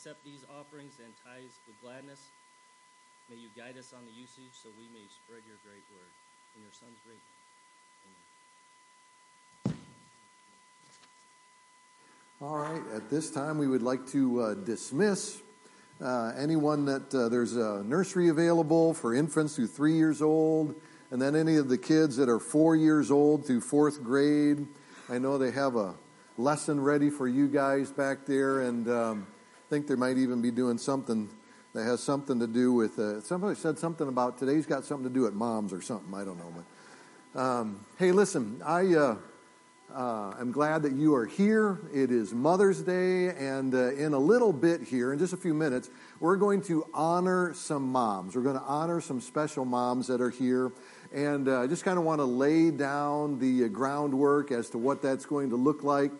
accept these offerings and tithes with gladness. May you guide us on the usage so we may spread your great word. In your son's great name. Amen. All right, at this time we would like to uh, dismiss uh, anyone that uh, there's a nursery available for infants through three years old, and then any of the kids that are four years old through fourth grade. I know they have a lesson ready for you guys back there, and um, think they might even be doing something that has something to do with. Uh, somebody said something about today's got something to do with moms or something. I don't know, but um, hey, listen, I. Uh, uh, I'm glad that you are here. It is Mother's Day, and uh, in a little bit here, in just a few minutes, we're going to honor some moms. We're going to honor some special moms that are here. And uh, I just kind of want to lay down the uh, groundwork as to what that's going to look like.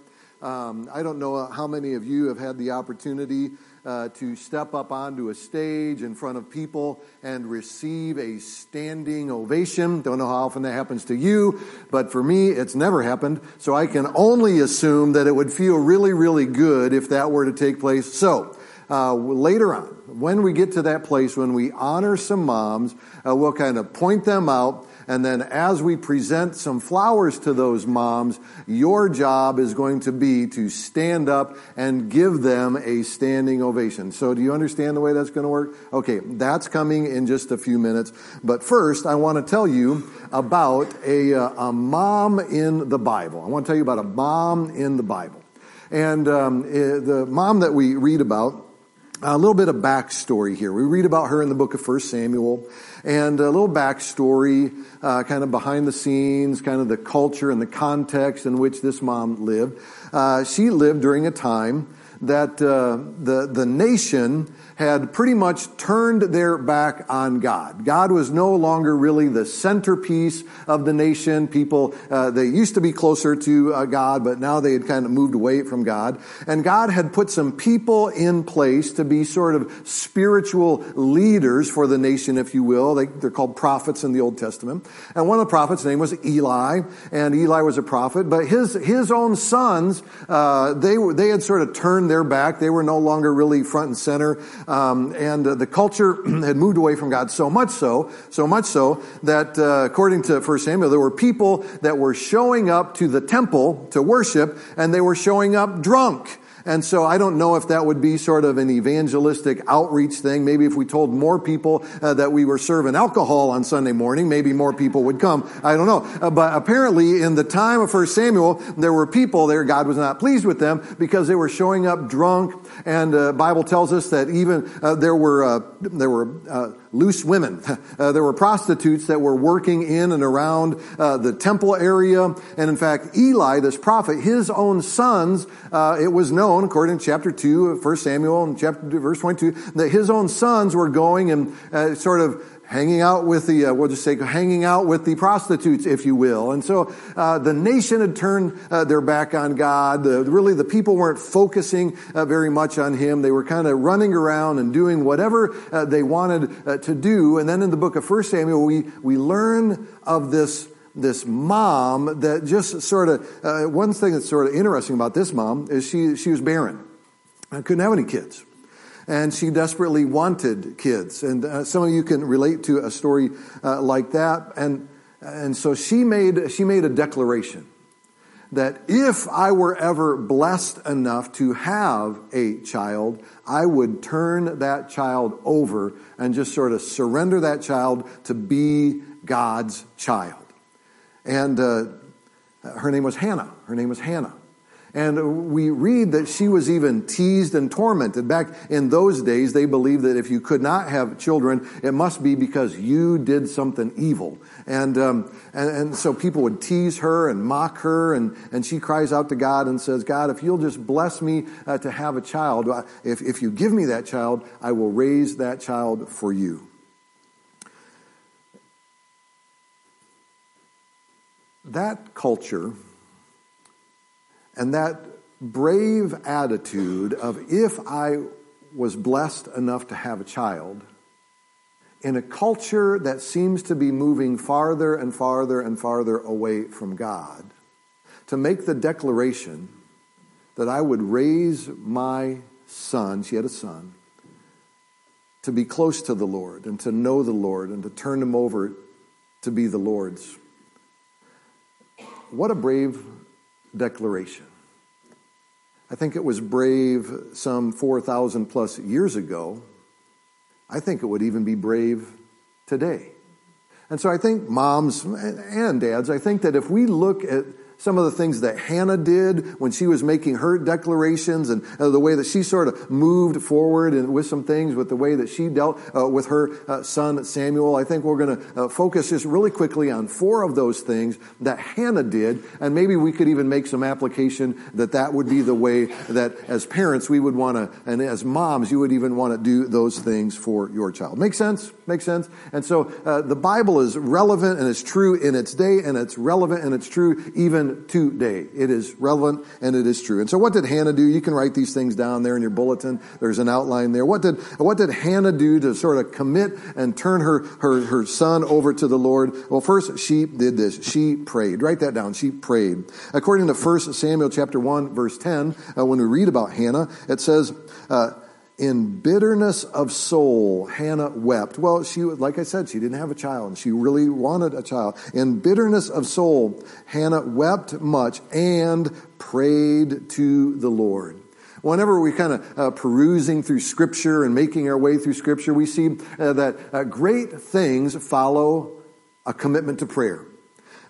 Um, I don't know how many of you have had the opportunity uh, to step up onto a stage in front of people and receive a standing ovation. Don't know how often that happens to you, but for me, it's never happened. So I can only assume that it would feel really, really good if that were to take place. So, uh, later on, when we get to that place, when we honor some moms, uh, we'll kind of point them out and then as we present some flowers to those moms, your job is going to be to stand up and give them a standing ovation. So do you understand the way that's going to work? Okay, that's coming in just a few minutes. But first, I want to tell you about a, uh, a mom in the Bible. I want to tell you about a mom in the Bible. And um, eh, the mom that we read about, a little bit of backstory here. We read about her in the book of 1 Samuel and a little backstory, uh, kind of behind the scenes, kind of the culture and the context in which this mom lived. Uh, she lived during a time that uh, the the nation had pretty much turned their back on God. God was no longer really the centerpiece of the nation. People, uh, they used to be closer to uh, God, but now they had kind of moved away from God. And God had put some people in place to be sort of spiritual leaders for the nation, if you will. They, they're called prophets in the Old Testament. And one of the prophets' name was Eli, and Eli was a prophet, but his, his own sons, uh, they, they had sort of turned their back. They were no longer really front and center. Um, and uh, the culture had moved away from God so much so, so much so that uh, according to 1 Samuel, there were people that were showing up to the temple to worship, and they were showing up drunk. And so I don't know if that would be sort of an evangelistic outreach thing. Maybe if we told more people uh, that we were serving alcohol on Sunday morning, maybe more people would come. I don't know. Uh, but apparently in the time of 1 Samuel, there were people there, God was not pleased with them because they were showing up drunk. And uh, Bible tells us that even uh, there were, uh, there were uh, loose women. Uh, there were prostitutes that were working in and around uh, the temple area. And in fact, Eli, this prophet, his own sons, uh, it was known, according to chapter 2 of 1 Samuel and chapter 2, verse 22, that his own sons were going and uh, sort of hanging out with the, uh, we'll just say, hanging out with the prostitutes, if you will. And so uh, the nation had turned uh, their back on God. The, really, the people weren't focusing uh, very much on Him. They were kind of running around and doing whatever uh, they wanted uh, to do. And then in the book of First Samuel, we we learn of this this mom that just sort of one thing that's sort of interesting about this mom is she she was barren. I couldn't have any kids and she desperately wanted kids. And uh, some of you can relate to a story uh, like that. And, and so she made, she made a declaration that if I were ever blessed enough to have a child, I would turn that child over and just sort of surrender that child to be God's child. And uh, her name was Hannah. Her name was Hannah. And we read that she was even teased and tormented. Back in those days, they believed that if you could not have children, it must be because you did something evil. And, um, and, and, so people would tease her and mock her, and, and she cries out to God and says, God, if you'll just bless me uh, to have a child, uh, if, if you give me that child, I will raise that child for you. That culture and that brave attitude of if I was blessed enough to have a child, in a culture that seems to be moving farther and farther and farther away from God, to make the declaration that I would raise my son, she had a son, to be close to the Lord and to know the Lord and to turn him over to be the Lord's. What a brave declaration. I think it was brave some 4,000 plus years ago. I think it would even be brave today. And so I think moms and dads, I think that if we look at some of the things that Hannah did when she was making her declarations and uh, the way that she sort of moved forward and with some things with the way that she dealt uh, with her uh, son Samuel. I think we're going to uh, focus just really quickly on four of those things that Hannah did, and maybe we could even make some application that that would be the way that as parents we would want to, and as moms you would even want to do those things for your child. Make sense? Make sense? And so uh, the Bible is relevant and it's true in its day, and it's relevant and it's true even today. It is relevant and it is true. And so what did Hannah do? You can write these things down there in your bulletin. There's an outline there. What did, what did Hannah do to sort of commit and turn her, her, her son over to the Lord? Well, first she did this. She prayed. Write that down. She prayed. According to 1 Samuel chapter 1 verse 10, uh, when we read about Hannah, it says, uh, in bitterness of soul, Hannah wept. Well, she, like I said, she didn't have a child and she really wanted a child. In bitterness of soul, Hannah wept much and prayed to the Lord. Whenever we kind of uh, perusing through Scripture and making our way through Scripture, we see uh, that uh, great things follow a commitment to prayer.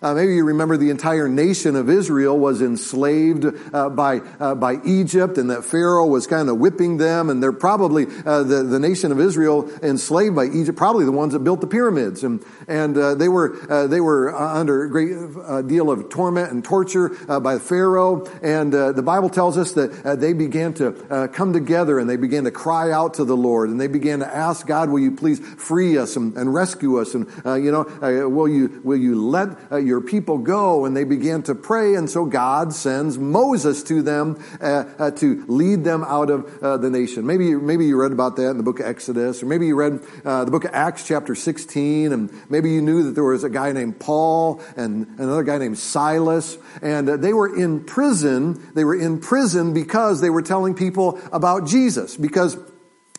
Uh, maybe you remember the entire nation of Israel was enslaved uh, by uh, by Egypt, and that Pharaoh was kind of whipping them, and they're probably uh, the the nation of Israel enslaved by Egypt, probably the ones that built the pyramids, and and uh, they were uh, they were under a great deal of torment and torture by Pharaoh, and the Bible tells us that they began to come together and they began to cry out to the Lord, and they began to ask God, "Will you please free us and, and rescue us, and you know, will you will you let people go and they began to pray. And so God sends Moses to them uh, uh, to lead them out of uh, the nation. Maybe, maybe you read about that in the book of Exodus, or maybe you read uh, the book of Acts chapter 16, and maybe you knew that there was a guy named Paul and another guy named Silas, and uh, they were in prison. They were in prison because they were telling people about Jesus, because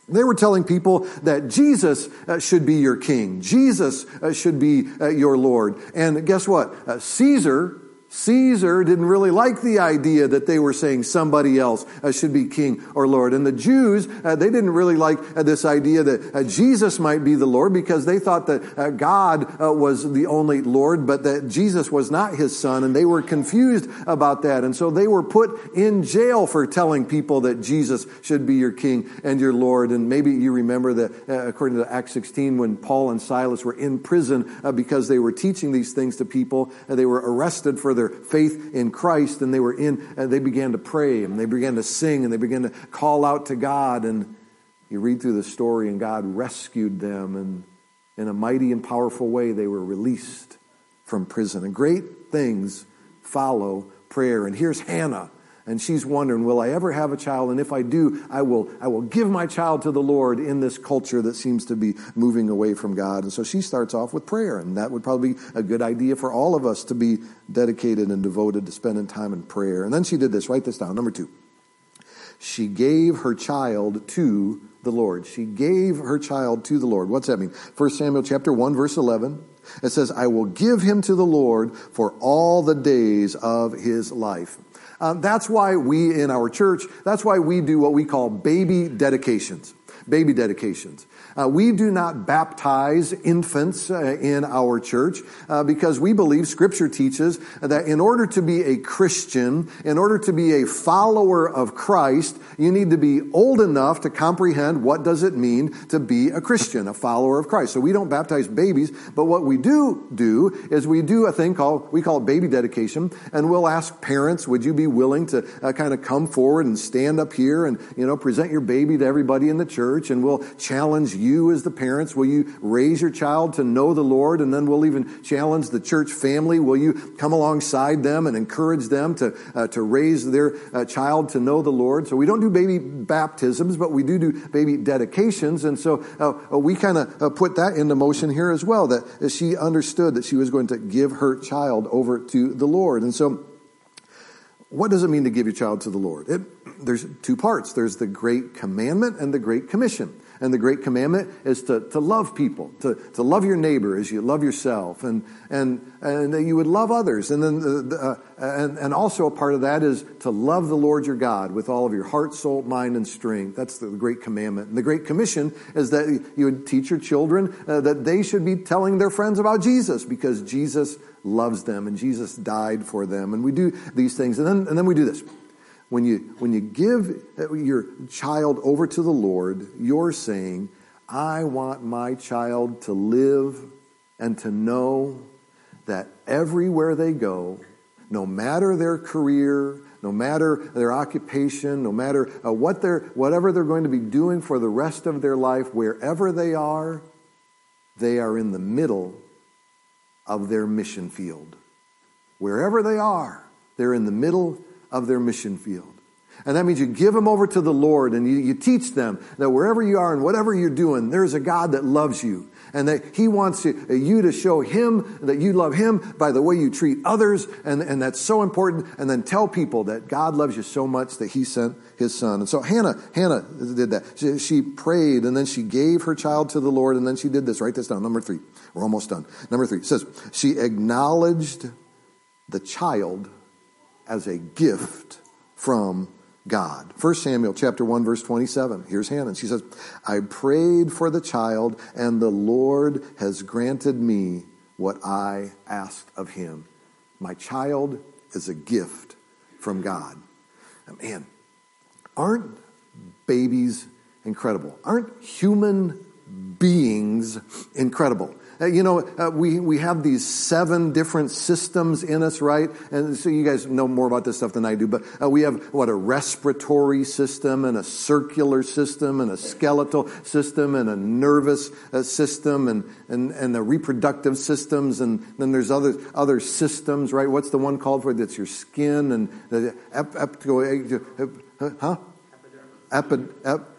they were telling people that Jesus uh, should be your king. Jesus uh, should be uh, your Lord. And guess what? Caesar Caesar didn't really like the idea that they were saying somebody else uh, should be king or Lord. And the Jews, uh, they didn't really like uh, this idea that Jesus might be the Lord because they thought that God was the only Lord, but that Jesus was not his son. And they were confused about that. And so they were put in jail for telling people that Jesus should be your king and your Lord. And maybe you remember that according to Acts 16, when Paul and Silas were in prison because they were teaching these things to people, they were arrested for their their faith in Christ and they were in, and they began to pray and they began to sing and they began to call out to God. And you read through the story and God rescued them and in a mighty and powerful way they were released from prison. And great things follow prayer. And here's Hannah and she's wondering, will I ever have a child? And if I do, I will, I will give my child to the Lord in this culture that seems to be moving away from God. And so she starts off with prayer. And that would probably be a good idea for all of us to be dedicated and devoted to spending time in prayer. And then she did this. Write this down. Number two. She gave her child to the Lord. She gave her child to the Lord. What's that mean? 1 Samuel chapter 1 verse 11. It says, I will give him to the Lord for all the days of his life. Um, that's why we in our church, that's why we do what we call baby dedications. Baby dedications. Uh, we do not baptize infants uh, in our church uh, because we believe Scripture teaches that in order to be a Christian, in order to be a follower of Christ, you need to be old enough to comprehend what does it mean to be a Christian, a follower of Christ. So we don't baptize babies, but what we do do is we do a thing called we call it baby dedication, and we'll ask parents, "Would you be willing to uh, kind of come forward and stand up here and you know present your baby to everybody in the church?" And we'll challenge you as the parents, will you raise your child to know the Lord? And then we'll even challenge the church family. Will you come alongside them and encourage them to, uh, to raise their uh, child to know the Lord? So we don't do baby baptisms, but we do do baby dedications. And so uh, uh we kind of uh, put that into motion here as well, that she understood that she was going to give her child over to the Lord. And so what does it mean to give your child to the Lord? It, there's two parts. There's the great commandment and the great commission. And the great commandment is to, to love people, to, to love your neighbor as you love yourself, and, and, and that you would love others. And then, the, the, uh, and, and also a part of that is to love the Lord your God with all of your heart, soul, mind, and strength. That's the great commandment. And the great commission is that you would teach your children uh, that they should be telling their friends about Jesus because Jesus loves them and Jesus died for them. And we do these things. And then, and then we do this when you, when you give your child over to the Lord, you're saying, I want my child to live and to know that everywhere they go, no matter their career, no matter their occupation, no matter uh, what they're, whatever they're going to be doing for the rest of their life, wherever they are, they are in the middle of their mission field. Wherever they are, they're in the middle of their mission field. And that means you give them over to the Lord and you, you, teach them that wherever you are and whatever you're doing, there's a God that loves you. And that He wants you, uh, you to show Him that you love Him by the way you treat others. And, and that's so important. And then tell people that God loves you so much that He sent His Son. And so Hannah, Hannah did that. She, she prayed and then she gave her child to the Lord and then she did this. Write this down. Number three. We're almost done. Number three says, she acknowledged the child as a gift from God. 1 Samuel chapter 1 verse 27. Here's Hannah. She says, I prayed for the child and the Lord has granted me what I asked of him. My child is a gift from God. Man, aren't babies incredible? Aren't human beings incredible? Uh, you know, uh, we, we have these seven different systems in us, right? And so you guys know more about this stuff than I do, but uh, we have what a respiratory system and a circular system and a skeletal system and a nervous uh, system and, and, and the reproductive systems. And then there's other, other systems, right? What's the one called for? That's your skin and the ep, ep, ep, huh? Epidermis. ep,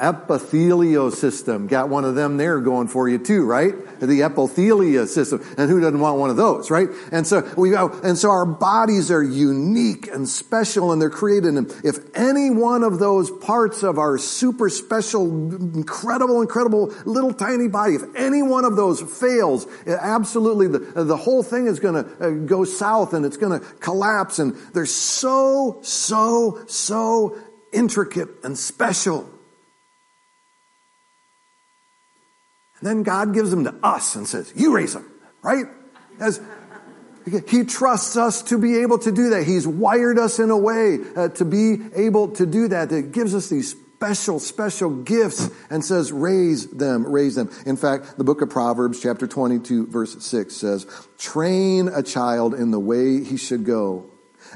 epithelial system. Got one of them there going for you too, right? The epithelia system. And who doesn't want one of those, right? And so we go, and so our bodies are unique and special and they're created. And if any one of those parts of our super special, incredible, incredible little tiny body, if any one of those fails, absolutely the, the whole thing is going to uh, go south and it's going to collapse. And they're so, so, so intricate and special. And then God gives them to us and says, You raise them, right? As he trusts us to be able to do that. He's wired us in a way uh, to be able to do that. That gives us these special, special gifts and says, raise them, raise them. In fact, the book of Proverbs, chapter 22, verse 6 says, train a child in the way he should go,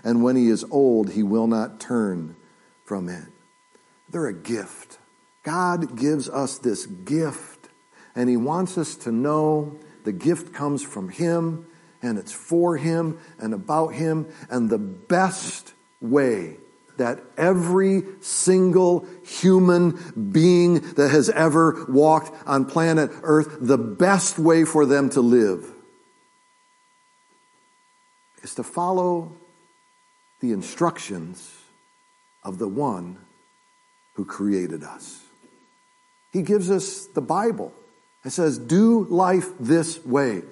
and when he is old, he will not turn from it. They're a gift. God gives us this gift and He wants us to know the gift comes from Him and it's for Him and about Him. And the best way that every single human being that has ever walked on planet Earth, the best way for them to live is to follow the instructions of the one who created us. He gives us the Bible. It says, do life this way.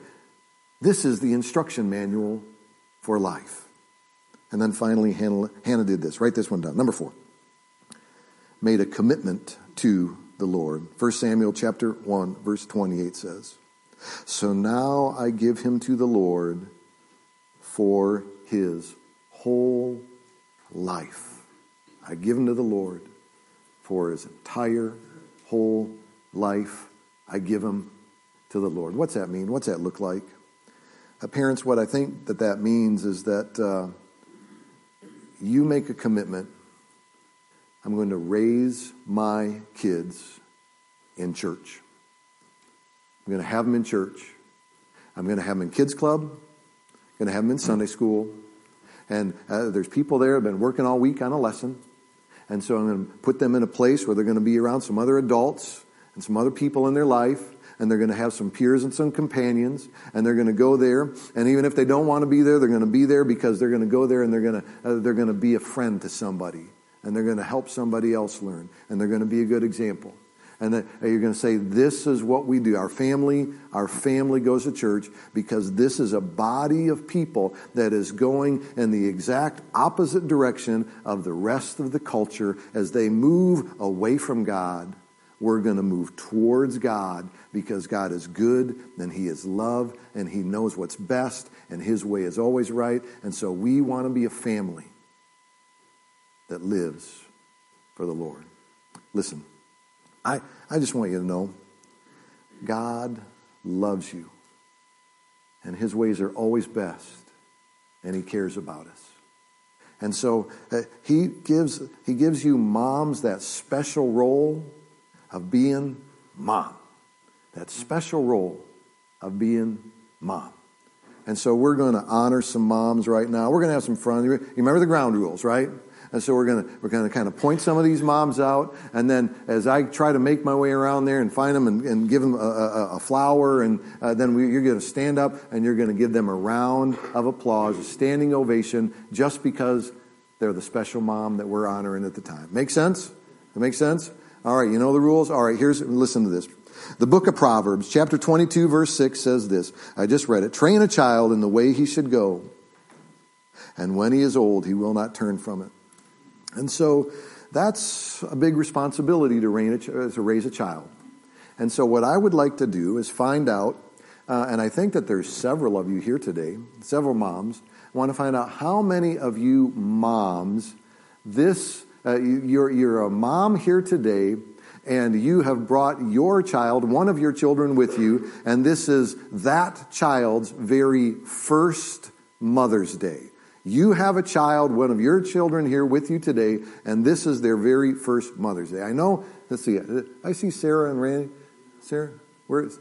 This is the instruction manual for life. And then finally, Hannah, did this. Write this one down. Number four. Made a commitment to the Lord. 1 Samuel chapter 1, verse 28 says, So now I give him to the Lord for his whole life. I give him to the Lord for his entire whole life. I give them to the Lord. What's that mean? What's that look like? Uh, parents, what I think that that means is that uh, you make a commitment. I'm going to raise my kids in church. I'm going to have them in church. I'm going to have them in kids club. I'm going to have them in Sunday school. And uh, there's people there have been working all week on a lesson. And so I'm going to put them in a place where they're going to be around some other adults and some other people in their life. and they're going to have some peers and some companions, and they're going to go there. And even if they don't want to be there, they're going to be there because they're going to go there and they're going to, uh, they're going to be a friend to somebody, and they're going to help somebody else learn, and they're going to be a good example. And that you're going to say, This is what we do. Our family, our family goes to church because this is a body of people that is going in the exact opposite direction of the rest of the culture as they move away from God. We're going to move towards God because God is good and He is love and He knows what's best and His way is always right. And so we want to be a family that lives for the Lord. Listen. I, I just want you to know God loves you, and His ways are always best, and He cares about us. And so uh, he, gives, he gives you moms that special role of being mom, that special role of being mom. And so we're going to honor some moms right now. We're going to have some fun. You remember the ground rules, right? And so we're going to we're going to kind of point some of these moms out, and then as I try to make my way around there and find them and, and give them a, a, a flower, and uh, then we, you're going to stand up and you're going to give them a round of applause, a standing ovation, just because they're the special mom that we're honoring at the time. Make sense? That makes sense? All right, you know the rules. All right, here's listen to this. The book of Proverbs, chapter 22, verse 6 says this. I just read it. Train a child in the way he should go, and when he is old, he will not turn from it. And so that's a big responsibility to, to raise a child. And so what I would like to do is find out, uh, and I think that there's several of you here today, several moms, want to find out how many of you moms this, uh, you're, you're a mom here today and you have brought your child, one of your children with you, and this is that child's very first Mother's Day. You have a child, one of your children here with you today, and this is their very first Mother's Day. I know, let's see, I see Sarah and Randy. Sarah, where is?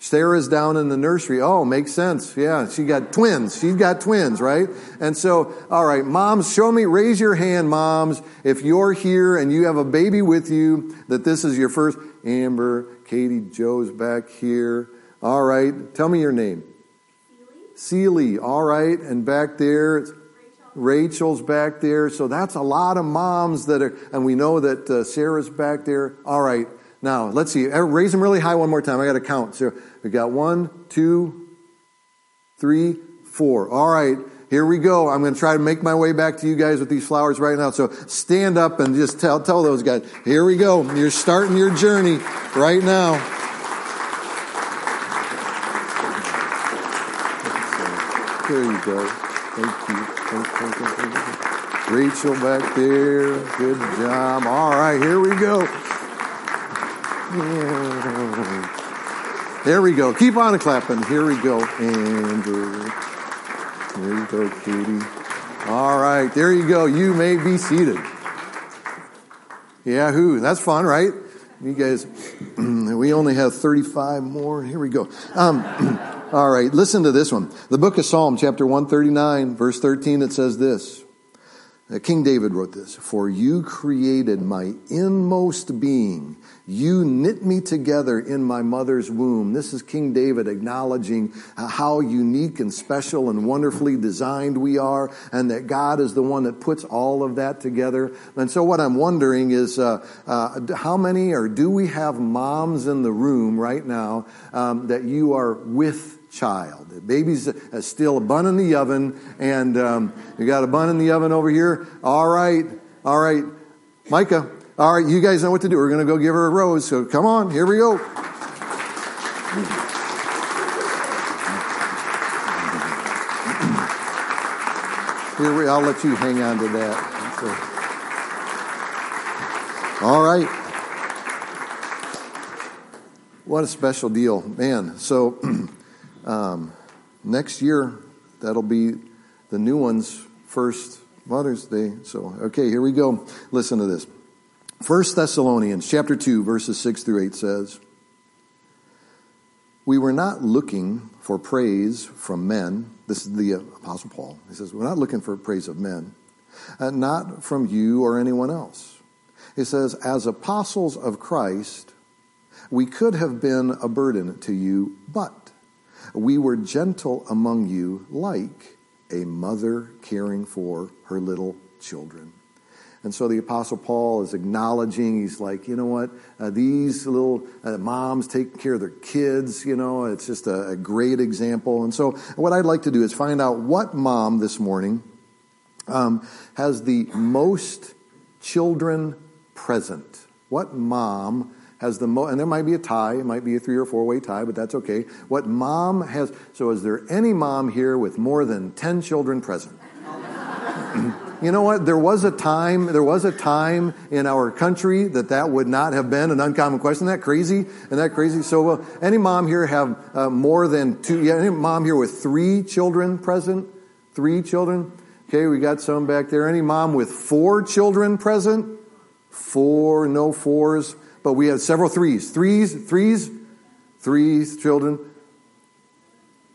Sarah's down in the nursery. Oh, makes sense. Yeah, she got twins. She's got twins, right? And so, all right, moms, show me, raise your hand, moms, if you're here and you have a baby with you, that this is your first. Amber, Katie, Joe's back here. All right, tell me your name. Seely, all right, and back there, Rachel's back there. So that's a lot of moms that are, and we know that uh, Sarah's back there. All right, now let's see. Raise them really high one more time. I got to count. So we got one, two, three, four. All right, here we go. I'm going to try to make my way back to you guys with these flowers right now. So stand up and just tell tell those guys. Here we go. You're starting your journey right now. There you go. Thank you. Thank you, thank you. Rachel back there. Good job. All right, here we go. There we go. Keep on clapping. Here we go. Andrew. There you go, Katie. All right, there you go. You may be seated. Yahoo. That's fun, right? You guys, we only have 35 more. Here we go. Um, All right, listen to this one. The book of Psalm, chapter 139, verse 13, it says this. Uh, King David wrote this For you created my inmost being. You knit me together in my mother's womb. This is King David acknowledging uh, how unique and special and wonderfully designed we are, and that God is the one that puts all of that together. And so, what I'm wondering is uh, uh, how many or do we have moms in the room right now um, that you are with child. The baby's uh, still a bun in the oven, and um, you got a bun in the oven over here. All right, all right, Micah. All right, you guys know what to do. We're going to go give her a rose. So come on, here we go. Here we, I'll let you hang on to that. So. All right. What a special deal, man. So. Um, next year, that'll be the new one's first Mother's Day. So, okay, here we go. Listen to this. First Thessalonians chapter 2 verses 6 through 8 says, "We were not looking for praise from men." This is the apostle Paul. He says, "We're not looking for praise of men, uh, not from you or anyone else." He says, "As apostles of Christ, We could have been a burden to you, but we were gentle among you like a mother caring for her little children. And so the Apostle Paul is acknowledging, he's like, you know what, uh, these little uh, moms taking care of their kids, you know, it's just a, a great example. And so what I'd like to do is find out what mom this morning um, has the most children present. What mom has the most, and there might be a tie, it might be a three or four way tie, but that's okay. What mom has, so is there any mom here with more than 10 children present? you know what? There was a time, there was a time in our country that that would not have been an uncommon question. Isn't that crazy? Isn't that crazy? So, uh, any mom here have uh, more than two, yeah, any mom here with three children present? Three children? Okay, we got some back there. Any mom with four children present? Four, no fours but we have several threes. Threes, threes, threes, children.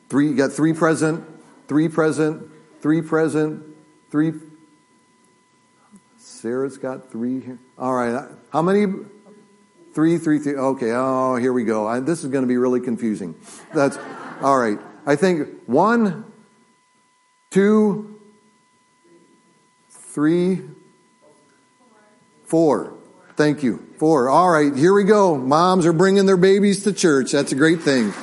Three, you got three present, three present, three present, three. Sarah's got three here. All right. How many? Three, three, three. Okay. Oh, here we go. I, this is going to be really confusing. That's all right. I think one, two, three, four. Thank you. Four. All right, here we go. Moms are bringing their babies to church. That's a great thing.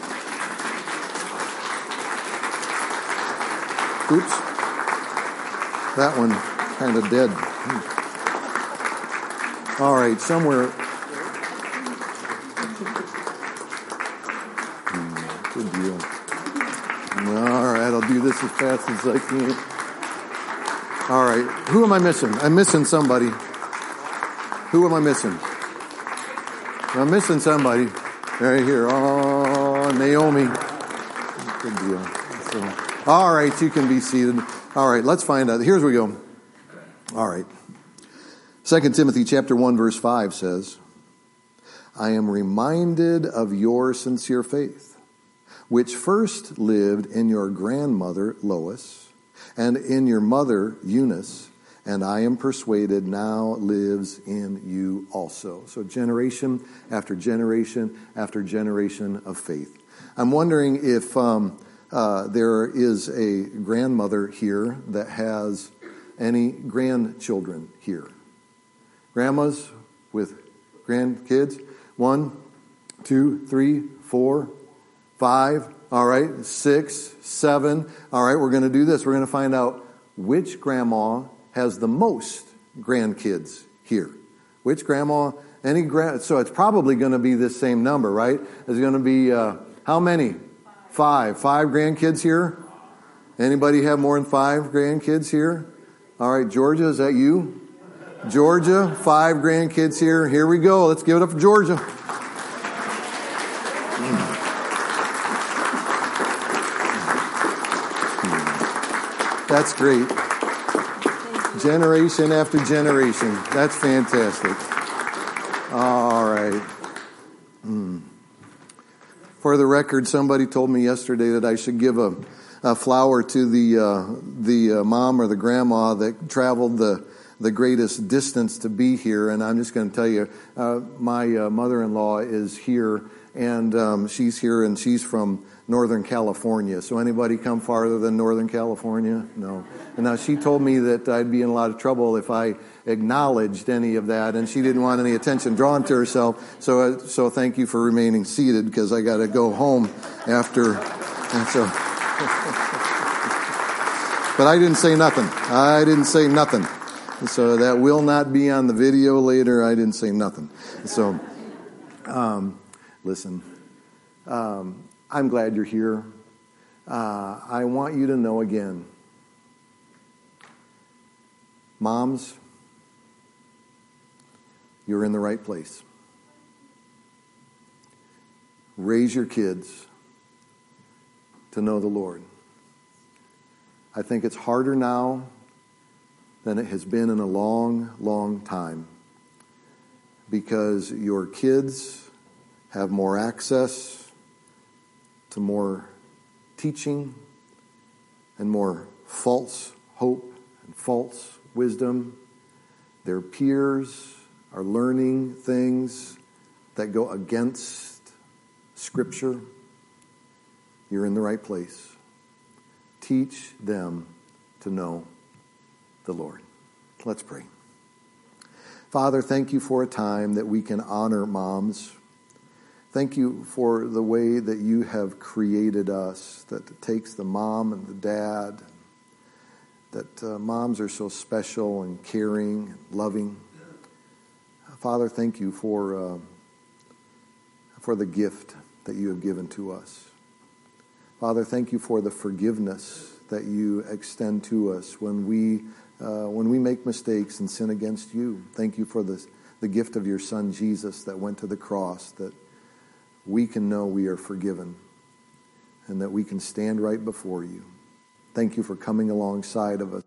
Oops. That one kind of dead. Hmm. All right, somewhere. Hmm, good deal. All right, I'll do this as fast as I can. All right, who am I missing? I'm missing somebody. Who am I missing? I'm missing somebody right here. Oh, Naomi. Good deal. So, all right, you can be seated. All right, let's find out. Here's where we go. All right. Second Timothy chapter 1 verse 5 says, I am reminded of your sincere faith, which first lived in your grandmother Lois and in your mother Eunice and I am persuaded now lives in you also. So, generation after generation after generation of faith. I'm wondering if um, uh, there is a grandmother here that has any grandchildren here. Grandmas with grandkids? One, two, three, four, five. All right, six, seven. All right, we're going to do this. We're going to find out which grandma has the most grandkids here? Which grandma? Any grand? So it's probably going to be this same number, right? It's going to be uh, how many? Five. Five grandkids here. Anybody have more than five grandkids here? All right, Georgia, is that you? Georgia, five grandkids here. Here we go. Let's give it up for Georgia. That's great. Generation after generation. That's fantastic. All right. Mm. For the record, somebody told me yesterday that I should give a, a flower to the uh, the uh, mom or the grandma that traveled the the greatest distance to be here. And I'm just going to tell you, uh, my uh, mother-in-law is here, and um, she's here, and she's from Northern California. So anybody come farther than Northern California? No. And now she told me that I'd be in a lot of trouble if I acknowledged any of that, and she didn't want any attention drawn to herself. So, uh, so thank you for remaining seated because I got to go home after. And so, but I didn't say nothing. I didn't say nothing. So that will not be on the video later. I didn't say nothing. So, um, listen. Um, I'm glad you're here. Uh, I want you to know again moms, you're in the right place. Raise your kids to know the Lord. I think it's harder now than it has been in a long, long time because your kids have more access to more teaching and more false hope and false wisdom. Their peers are learning things that go against Scripture, you're in the right place. Teach them to know the Lord. Let's pray. Father, thank you for a time that we can honor moms. Thank you for the way that you have created us, that takes the mom and the dad, that uh, moms are so special and caring and loving. Father, thank you for, uh, for the gift that you have given to us. Father, thank you for the forgiveness that you extend to us when we, uh, when we make mistakes and sin against you. Thank you for the, the gift of your Son, Jesus, that went to the cross, that we can know we are forgiven and that we can stand right before you. Thank you for coming alongside of us